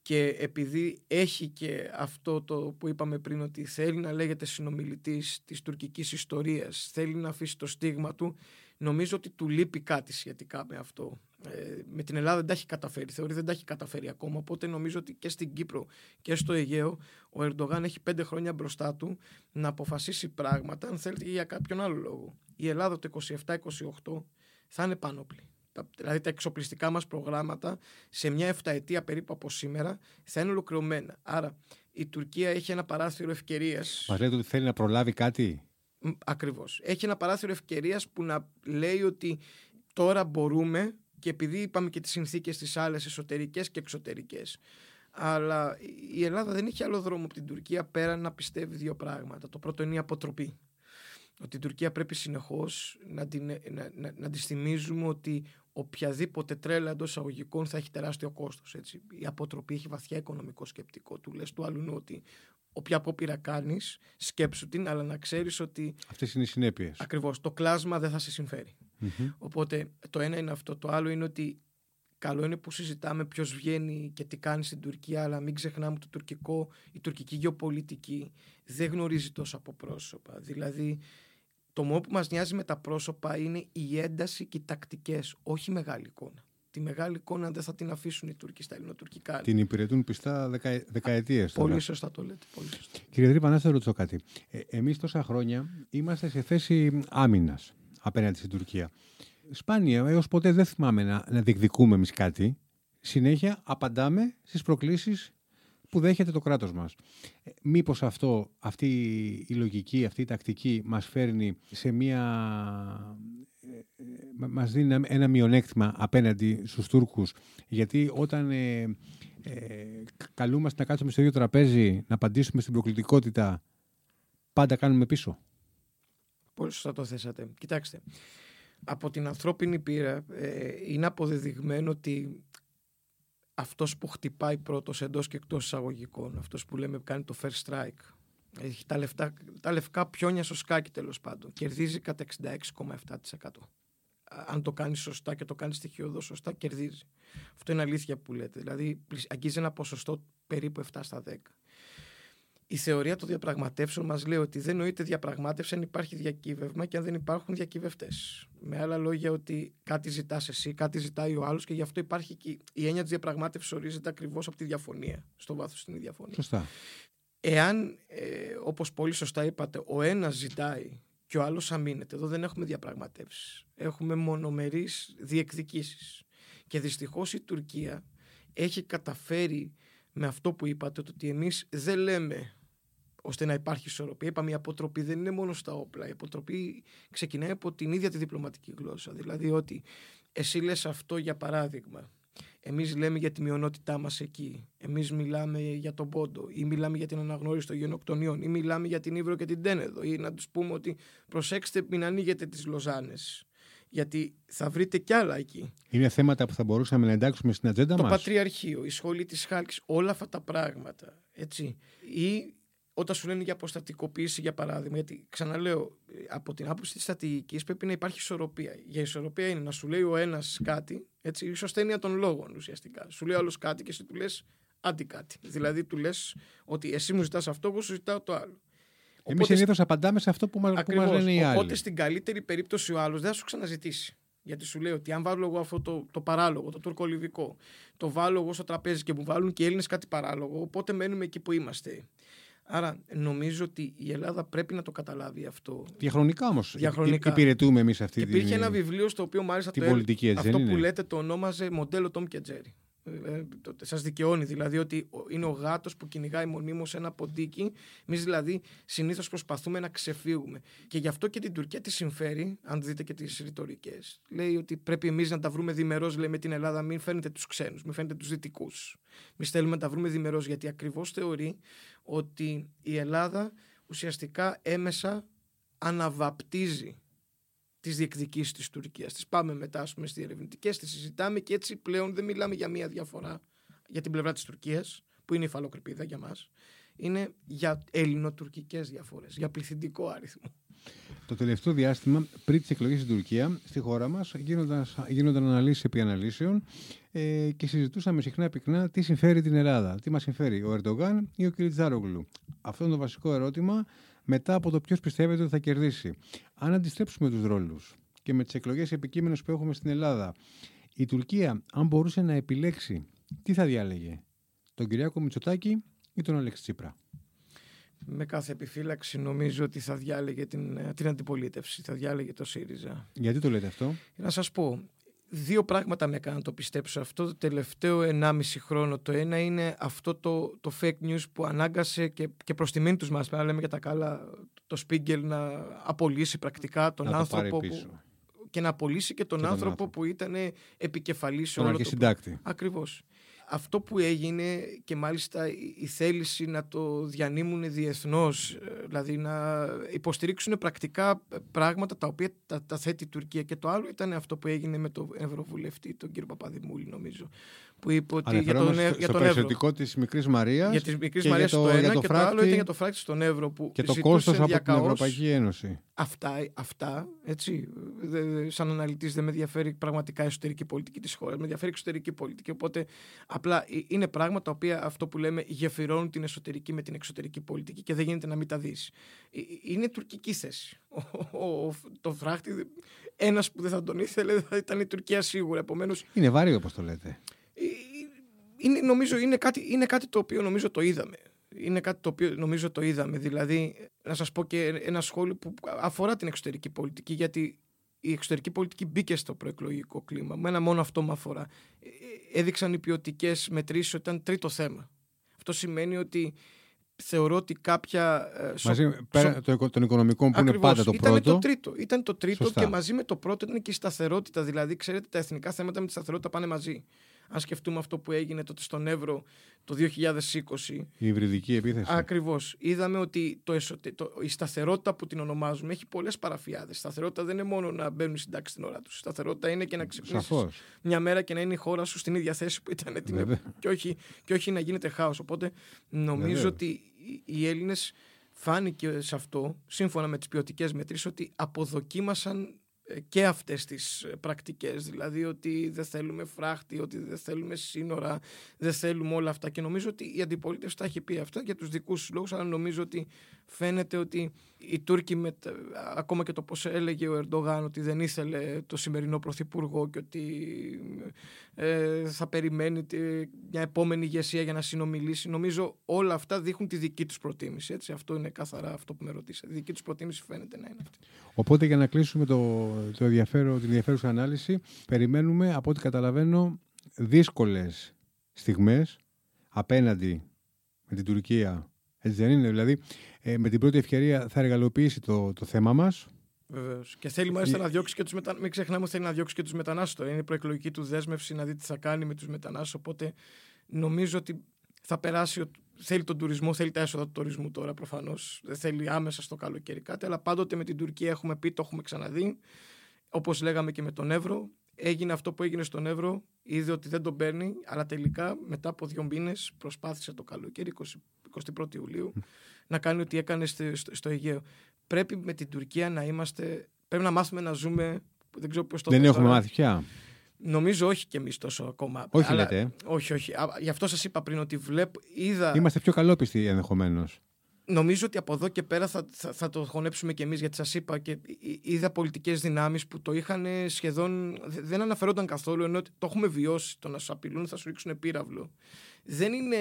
και επειδή έχει και αυτό το που είπαμε πριν ότι θέλει να λέγεται συνομιλητής της τουρκικής ιστορίας, θέλει να αφήσει το στίγμα του, νομίζω ότι του λείπει κάτι σχετικά με αυτό. Ε, με την Ελλάδα δεν τα έχει καταφέρει, θεωρεί δεν τα έχει καταφέρει ακόμα, οπότε νομίζω ότι και στην Κύπρο και στο Αιγαίο ο Ερντογάν έχει πέντε χρόνια μπροστά του να αποφασίσει πράγματα, αν θέλετε για κάποιον άλλο λόγο. Η Ελλάδα το 27-28 θα είναι πάνωπλη δηλαδή τα εξοπλιστικά μας προγράμματα σε μια εφταετία περίπου από σήμερα θα είναι ολοκληρωμένα. Άρα η Τουρκία έχει ένα παράθυρο ευκαιρίας. Μας λέτε ότι θέλει να προλάβει κάτι; Ακριβώς. Έχει ένα παράθυρο ευκαιρίας που να λέει ότι τώρα μπορούμε και επειδή είπαμε και τις συνθήκες τις άλλες εσωτερικές και εξωτερικές αλλά η Ελλάδα δεν έχει άλλο δρόμο από την Τουρκία πέρα να πιστεύει δύο πράγματα. Το πρώτο είναι η αποτροπή ότι η Τουρκία πρέπει συνεχώς να, την, να, να, να της θυμίζουμε ότι οποιαδήποτε τρέλα εντός αγωγικών θα έχει τεράστιο κόστος. Η αποτροπή έχει βαθιά οικονομικό σκεπτικό. Του λες του άλλου ότι όποια απόπειρα κάνεις, σκέψου την, αλλά να ξέρεις ότι. Αυτές είναι οι συνέπειες. Ακριβώς. Το κλάσμα δεν θα σε συμφερει Οπότε το ένα είναι αυτό. Το άλλο είναι ότι καλό είναι που συζητάμε ποιος βγαίνει και τι κάνει στην Τουρκία, αλλά μην ξεχνάμε ότι το τουρκικό, η τουρκική γεωπολιτική δεν γνωρίζει τόσο από πρόσωπα. Δηλαδή, το μόνο που μας νοιάζει με τα πρόσωπα είναι η ένταση και οι τακτικές, όχι η μεγάλη εικόνα. Τη μεγάλη εικόνα δεν θα την αφήσουν οι Τούρκοι στα ελληνοτουρκικά. Την υπηρετούν πιστά δεκα, δεκαετίες. Πολύ σωστά το λέτε. Πολύ σωστά. Κύριε Δρύπα, να σας ρωτήσω κάτι. Ε, Εμείς τόσα χρόνια είμαστε σε θέση άμυνας απέναντι στην Τουρκία. Σπάνια, έως ποτέ δεν θυμάμαι να, να διεκδικούμε εμείς κάτι. Συνέχεια απαντάμε στις προκλήσεις που δέχεται το κράτος μας. Ε, μήπως αυτό, αυτή η λογική, αυτή η τακτική μας φέρνει σε μια... Ε, ε, μας δίνει ένα μειονέκτημα απέναντι στους Τούρκους γιατί όταν ε, ε, καλούμαστε να κάτσουμε στο ίδιο τραπέζι να απαντήσουμε στην προκλητικότητα πάντα κάνουμε πίσω. Πολύ σωστά το θέσατε. Κοιτάξτε, από την ανθρώπινη πείρα είναι αποδεδειγμένο ότι αυτός που χτυπάει πρώτος εντός και εκτός εισαγωγικών, αυτός που λέμε κάνει το first strike. Έχει τα, λεφτά, τα λευκά πιόνια στο σκάκι τέλος πάντων. Κερδίζει κατά 66,7%. Αν το κάνεις σωστά και το κάνεις στοιχειοδός σωστά, κερδίζει. Αυτό είναι αλήθεια που λέτε. Δηλαδή, αγγίζει ένα ποσοστό περίπου 7 στα 10 η θεωρία των διαπραγματεύσεων μας λέει ότι δεν νοείται διαπραγμάτευση αν υπάρχει διακύβευμα και αν δεν υπάρχουν διακυβευτές. Με άλλα λόγια, ότι κάτι ζητάς εσύ, κάτι ζητάει ο άλλος και γι' αυτό υπάρχει και η έννοια της διαπραγμάτευσης ορίζεται ακριβώς από τη διαφωνία. Στο βάθος στην διαφωνία. Σωστά. Εάν, ε, όπως πολύ σωστά είπατε, ο ένας ζητάει και ο άλλος αμήνεται, εδώ δεν έχουμε διαπραγματεύσεις. Έχουμε μονομερείς διεκδικήσεις. Και δυστυχώς η Τουρκία έχει καταφέρει με αυτό που είπατε, ότι εμείς δεν λέμε ώστε να υπάρχει ισορροπία. Είπαμε η αποτροπή δεν είναι μόνο στα όπλα. Η αποτροπή ξεκινάει από την ίδια τη διπλωματική γλώσσα. Δηλαδή ότι εσύ λες αυτό για παράδειγμα. Εμείς λέμε για τη μειονότητά μας εκεί. Εμείς μιλάμε για τον πόντο ή μιλάμε για την αναγνώριση των γενοκτονιών ή μιλάμε για την Ήβρο και την Τένεδο ή να τους πούμε ότι προσέξτε μην ανοίγετε τις Λοζάνες γιατί θα βρείτε κι άλλα εκεί. Είναι θέματα που θα μπορούσαμε να εντάξουμε στην ατζέντα το μας. Το Πατριαρχείο, η σχολή της Χάλκης, όλα αυτά τα πράγματα. Έτσι. Ή όταν σου λένε για αποστατικοποίηση, για παράδειγμα, γιατί ξαναλέω, από την άποψη της στρατηγική πρέπει να υπάρχει ισορροπία. Για ισορροπία είναι να σου λέει ο ένας κάτι, έτσι, η σωστένεια των λόγων ουσιαστικά. Σου λέει άλλος κάτι και εσύ του λες άντι κάτι. Δηλαδή του λες ότι εσύ μου ζητάς αυτό, εγώ σου ζητάω το άλλο. Εμείς συνήθως απαντάμε σε αυτό που μα λένε οι άλλοι. Οπότε στην καλύτερη περίπτωση ο άλλος δεν θα σου ξαναζητήσει. Γιατί σου λέει ότι αν βάλω εγώ αυτό το, το παράλογο, το τουρκολιβικό, το βάλω εγώ στο τραπέζι και μου βάλουν και οι Έλληνες κάτι παράλογο, οπότε μένουμε εκεί που είμαστε. Άρα νομίζω ότι η Ελλάδα πρέπει να το καταλάβει αυτό. Διαχρονικά όμως. Υπηρετούμε εμείς αυτή Υπήρχε την. ένα βιβλίο στο οποίο μάλιστα την το πολιτική, έτσι, αυτό που λέτε το ονόμαζε μοντέλο Tom και Jerry. Ε, Σας δικαιώνει δηλαδή ότι είναι ο γάτος που κυνηγάει μονίμως ένα ποντίκι. Εμείς δηλαδή συνήθως προσπαθούμε να ξεφύγουμε. Και γι' αυτό και την Τουρκία τη συμφέρει, αν δείτε και τις ρητορικές. Λέει ότι πρέπει εμείς να τα βρούμε διμερό, λέει με την Ελλάδα, μην φαίνεται τους ξένους, μην φαίνεται τους δυτικούς. Εμείς θέλουμε να τα βρούμε διμερό, γιατί ακριβώς θεωρεί ότι η Ελλάδα ουσιαστικά έμεσα αναβαπτίζει τις διεκδικήσεις της Τουρκίας. Τις πάμε μετά ας πούμε, στις διερευνητικές, τις συζητάμε και έτσι πλέον δεν μιλάμε για μία διαφορά για την πλευρά της Τουρκίας, που είναι η φαλοκρηπίδα για μας. Είναι για ελληνοτουρκικές διαφορές, για πληθυντικό αριθμό. Το τελευταίο διάστημα, πριν τις εκλογές στην Τουρκία, στη χώρα μας, γίνονταν, γίνονταν αναλύσεις επί αναλύσεων ε, και συζητούσαμε συχνά πυκνά τι συμφέρει την Ελλάδα. Τι μας συμφέρει, ο Ερντογάν ή ο Κιριτζάρογλου. Αυτό είναι το βασικό ερώτημα μετά από το ποιος πιστεύετε ότι θα κερδίσει. Αν αντιστρέψουμε τους ρόλους και με τις εκλογές επικείμενες που έχουμε στην Ελλάδα, η Τουρκία, αν μπορούσε να επιλέξει, τι θα διάλεγε, τον Κυριάκο Μητσοτάκη ή τον Αλέξη Τσίπρα; Με κάθε επιφύλαξη νομίζω ότι θα διάλεγε την, την αντιπολίτευση, θα διάλεγε το ΣΥΡΙΖΑ. Γιατί το λέτε αυτό; Να σας πω, δύο πράγματα με έκαναν το πιστέψω αυτό το τελευταίο 1,5 χρόνο. Το ένα είναι αυτό το, το fake news που ανάγκασε και, και προς τιμήν τους μας, να λέμε για τα καλά, το Spiegel να απολύσει πρακτικά τον άνθρωπο που, και να απολύσει και τον, άνθρωπο, που ήταν επικεφαλής όλο το... συντάκτη. Ακριβώς αυτό που έγινε και μάλιστα η θέληση να το διανύμουν διεθνώς, ε, δηλαδή να υποστηρίξουν πρακτικά πράγματα τα οποία τα, τα θέτει η Τουρκία. Και το άλλο ήταν αυτό που έγινε με τον Ευρωβουλευτή, τον κύριο Παπαδημούλη νομίζω, που είπε ότι για τον, στο, για τον Εύρω. της Μικρής Μαρίας. Για της Μικρής Μαρίας το, ένα το και φράκτη, το άλλο ήταν για το φράκτη στον Εύρο. Που και το κόστος από την Ευρωπαϊκή Ένωση. Αυτά, αυτά έτσι, δε, σαν αναλυτής δεν με ενδιαφέρει πραγματικά η εσωτερική πολιτική της χώρας. Με ενδιαφέρει η εξωτερική πολιτική. Οπότε απλά ε, είναι πράγματα τα οποία αυτό που λέμε γεφυρώνουν την εσωτερική με την εξωτερική πολιτική και δεν γίνεται να μην τα δεις. Ε, είναι τουρκική θέση. Ο, ο, το φράχτη, ένας που δεν θα τον ήθελε θα ήταν η Τουρκία σίγουρα. Επομένως, είναι βάρη όπως το λέτε είναι, νομίζω είναι κάτι, είναι κάτι το οποίο νομίζω το είδαμε. Είναι κάτι το οποίο νομίζω το είδαμε. Δηλαδή, να σας πω και ένα σχόλιο που αφορά την εξωτερική πολιτική, γιατί η εξωτερική πολιτική μπήκε στο προεκλογικό κλίμα. Με ένα μόνο αυτό με αφορά. Ε, έδειξαν οι ποιοτικές μετρήσεις ότι ήταν τρίτο θέμα. Αυτό σημαίνει ότι θεωρώ ότι κάποια. Ε, μαζί, πέρα σο... των οικονομικών που είναι πάντα το ήταν πρώτο. Το τρίτο. Ήταν το τρίτο και μαζί με το πρώτο ήταν και η σταθερότητα. Δηλαδή, ξέρετε, τα εθνικά θέματα με τη σταθερότητα πάνε μαζί αν σκεφτούμε αυτό που έγινε τότε στον Εύρο το 2020. Η υβριδική επίθεση. Ακριβώς. Είδαμε ότι το εσωτε... το... η σταθερότητα που την ονομάζουμε έχει πολλές παραφιάδες. Σταθερότητα δεν είναι μόνο να μπαίνουν οι συντάξεις στην ώρα τους. Σταθερότητα είναι και να ξυπνήσεις μια μέρα και να είναι η χώρα σου στην ίδια θέση που ήταν την και, όχι, και όχι να γίνεται χάος. Οπότε νομίζω ότι οι Έλληνες φάνηκε σε αυτό, σύμφωνα με τις ποιοτικές μετρήσεις, ότι αποδοκίμασαν και αυτές τις πρακτικές. Δηλαδή ότι δεν θέλουμε φράχτη, ότι δεν θέλουμε σύνορα δεν θέλουμε όλα αυτά. Και νομίζω ότι η αντιπολίτευση τα έχει πει αυτά για τους δικούς λόγους αλλά νομίζω ότι φαίνεται ότι οι Τούρκοι με, ακόμα και το πως έλεγε ο Ερντογάν ότι δεν ήθελε το σημερινό πρωθυπουργό και ότι ε, θα περιμένει τη, μια επόμενη ηγεσία για να συνομιλήσει. Νομίζω όλα αυτά δείχνουν τη δική τους προτίμηση έτσι, αυτό είναι καθαρά αυτό που με ρωτήσατε. Η δική τους προτίμηση φαίνεται να είναι αυτή. Οπότε για να κλείσουμε το, το ενδιαφέρον, την ενδιαφέρουσα ανάλυση περιμένουμε από ό,τι καταλαβαίνω δύσκολες στιγμές απέναντι με την Τουρκία έτσι δεν είναι, δηλαδή ε, με την πρώτη ευκαιρία θα εργαλοποιήσει το, το θέμα μας. Βεβαίως. Και θέλει μάλιστα να διώξει και τους μετανάστε. Μην ξεχνάμε ότι θέλει να διώξει και τους μετανάστες. Είναι η προεκλογική του δέσμευση να δει τι θα κάνει με τους μετανάστες. Οπότε νομίζω ότι θα περάσει. Θέλει τον τουρισμό, θέλει τα έσοδα του τουρισμού τώρα προφανώς. Δεν θέλει άμεσα στο καλοκαίρι κάτι. Αλλά πάντοτε με την Τουρκία έχουμε πει, το έχουμε ξαναδεί. Όπως λέγαμε και με τον Εύρο, έγινε αυτό που έγινε στον Εύρο. Είδε ότι δεν τον παίρνει, αλλά τελικά μετά από δύο μήνες προσπάθησε το καλοκαίρι, 21 Ιουλίου, να κάνει ό,τι έκανε στο, στο, Αιγαίο. Πρέπει με την Τουρκία να είμαστε. Πρέπει να μάθουμε να ζούμε. Δεν ξέρω πώς το Δεν έχουμε μάθει πια. Νομίζω όχι κι εμείς τόσο ακόμα. Όχι, αλλά, λέτε. Όχι, όχι. γι' αυτό σας είπα πριν ότι βλέπω. Είδα... Είμαστε πιο καλόπιστοι ενδεχομένως. Νομίζω ότι από εδώ και πέρα θα, θα, το χωνέψουμε κι εμείς, γιατί σας είπα και είδα πολιτικές δυνάμεις που το είχαν σχεδόν. δεν αναφερόταν καθόλου, ενώ το έχουμε βιώσει. Το να σου απειλούν θα σου ρίξουν πύραυλο. Δεν είναι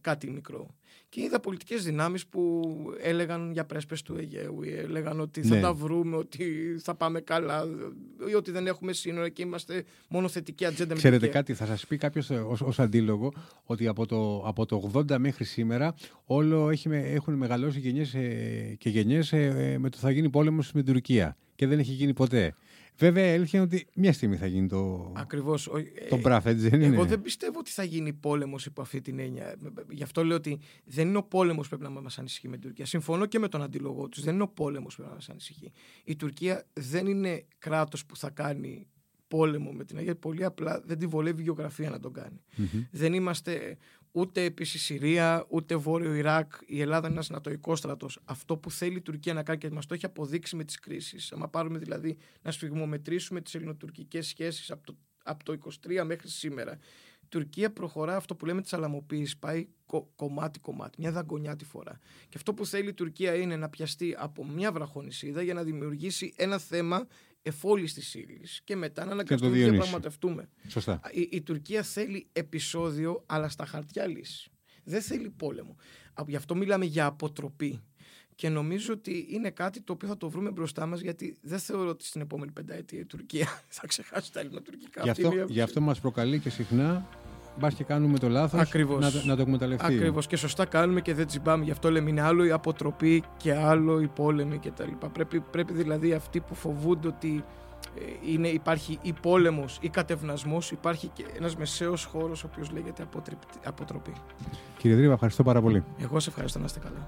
κάτι μικρό. Και είδα πολιτικές δυνάμεις που έλεγαν για πρέσπες του Αιγαίου, ή έλεγαν ότι θα ναι. τα βρούμε, ότι θα πάμε καλά, ή ότι δεν έχουμε σύνορα και είμαστε μόνο θετική ατζέντα. Ξέρετε κάτι, θα σας πει κάποιος ως αντίλογο ότι από το, από το 80 μέχρι σήμερα όλο έχει, έχουν μεγαλώσει γενιές ε, και γενιές ε, ε, με το θα γίνει πόλεμος με την Τουρκία. Και δεν έχει γίνει ποτέ. Βέβαια, η αλήθεια είναι ότι μια στιγμή θα γίνει το. Ακριβώς. Το μπράφ, έτσι δεν είναι. Εγώ δεν πιστεύω ότι θα γίνει πόλεμος υπό αυτή την έννοια. Γι' αυτό λέω ότι δεν είναι ο πόλεμος που πρέπει να μας ανησυχεί με την Τουρκία. Συμφωνώ και με τον αντίλογό τους. Δεν είναι ο πόλεμος που πρέπει να μας ανησυχεί. Η Τουρκία δεν είναι κράτος που θα κάνει πόλεμο με την Αγία. Πολύ απλά δεν τη βολεύει η γεωγραφία να τον κάνει. Mm-hmm. Δεν είμαστε ούτε επίσης Συρία, ούτε Βόρειο Ιράκ. Η Ελλάδα είναι ένας νατοϊκός στρατός. Αυτό που θέλει η Τουρκία να κάνει και μας το έχει αποδείξει με τις κρίσεις. Αν πάρουμε δηλαδή να σφιγμομετρήσουμε τις ελληνοτουρκικές σχέσεις από το, από το 23 μέχρι σήμερα. Η Τουρκία προχωρά αυτό που λέμε τη αλαμοποίηση. Πάει κομμάτι-κομμάτι, μια δαγκονιά τη φορά. Και αυτό που θέλει η Τουρκία είναι να πιαστεί από μια βραχονισίδα για να δημιουργήσει ένα θέμα εφόλης της ύλη και μετά να αναγκαστούμε να διαπραγματευτούμε. Σωστά. Η, η, Τουρκία θέλει επεισόδιο, αλλά στα χαρτιά λύση. Δεν θέλει πόλεμο. Γι' αυτό μιλάμε για αποτροπή. Και νομίζω ότι είναι κάτι το οποίο θα το βρούμε μπροστά μας, γιατί δεν θεωρώ ότι στην επόμενη πενταετία η Τουρκία θα ξεχάσει τα ελληνοτουρκικά. Γι' αυτό, γι αυτό μας προκαλεί και συχνά Μπας και κάνουμε το λάθος να, να το εκμεταλλευτεί. Ακριβώς. Και σωστά κάνουμε και δεν τσιμπάμε. Γι' αυτό λέμε είναι άλλο η αποτροπή και άλλο η πόλεμη κτλ. Πρέπει, πρέπει δηλαδή αυτοί που φοβούνται ότι ε, είναι, υπάρχει ή πόλεμος ή κατευνασμός, υπάρχει και ένας μεσαίος χώρος ο οποίος λέγεται αποτροπή. Κύριε Δρύβα, ευχαριστώ πάρα πολύ. Εγώ σε ευχαριστώ να είστε καλά.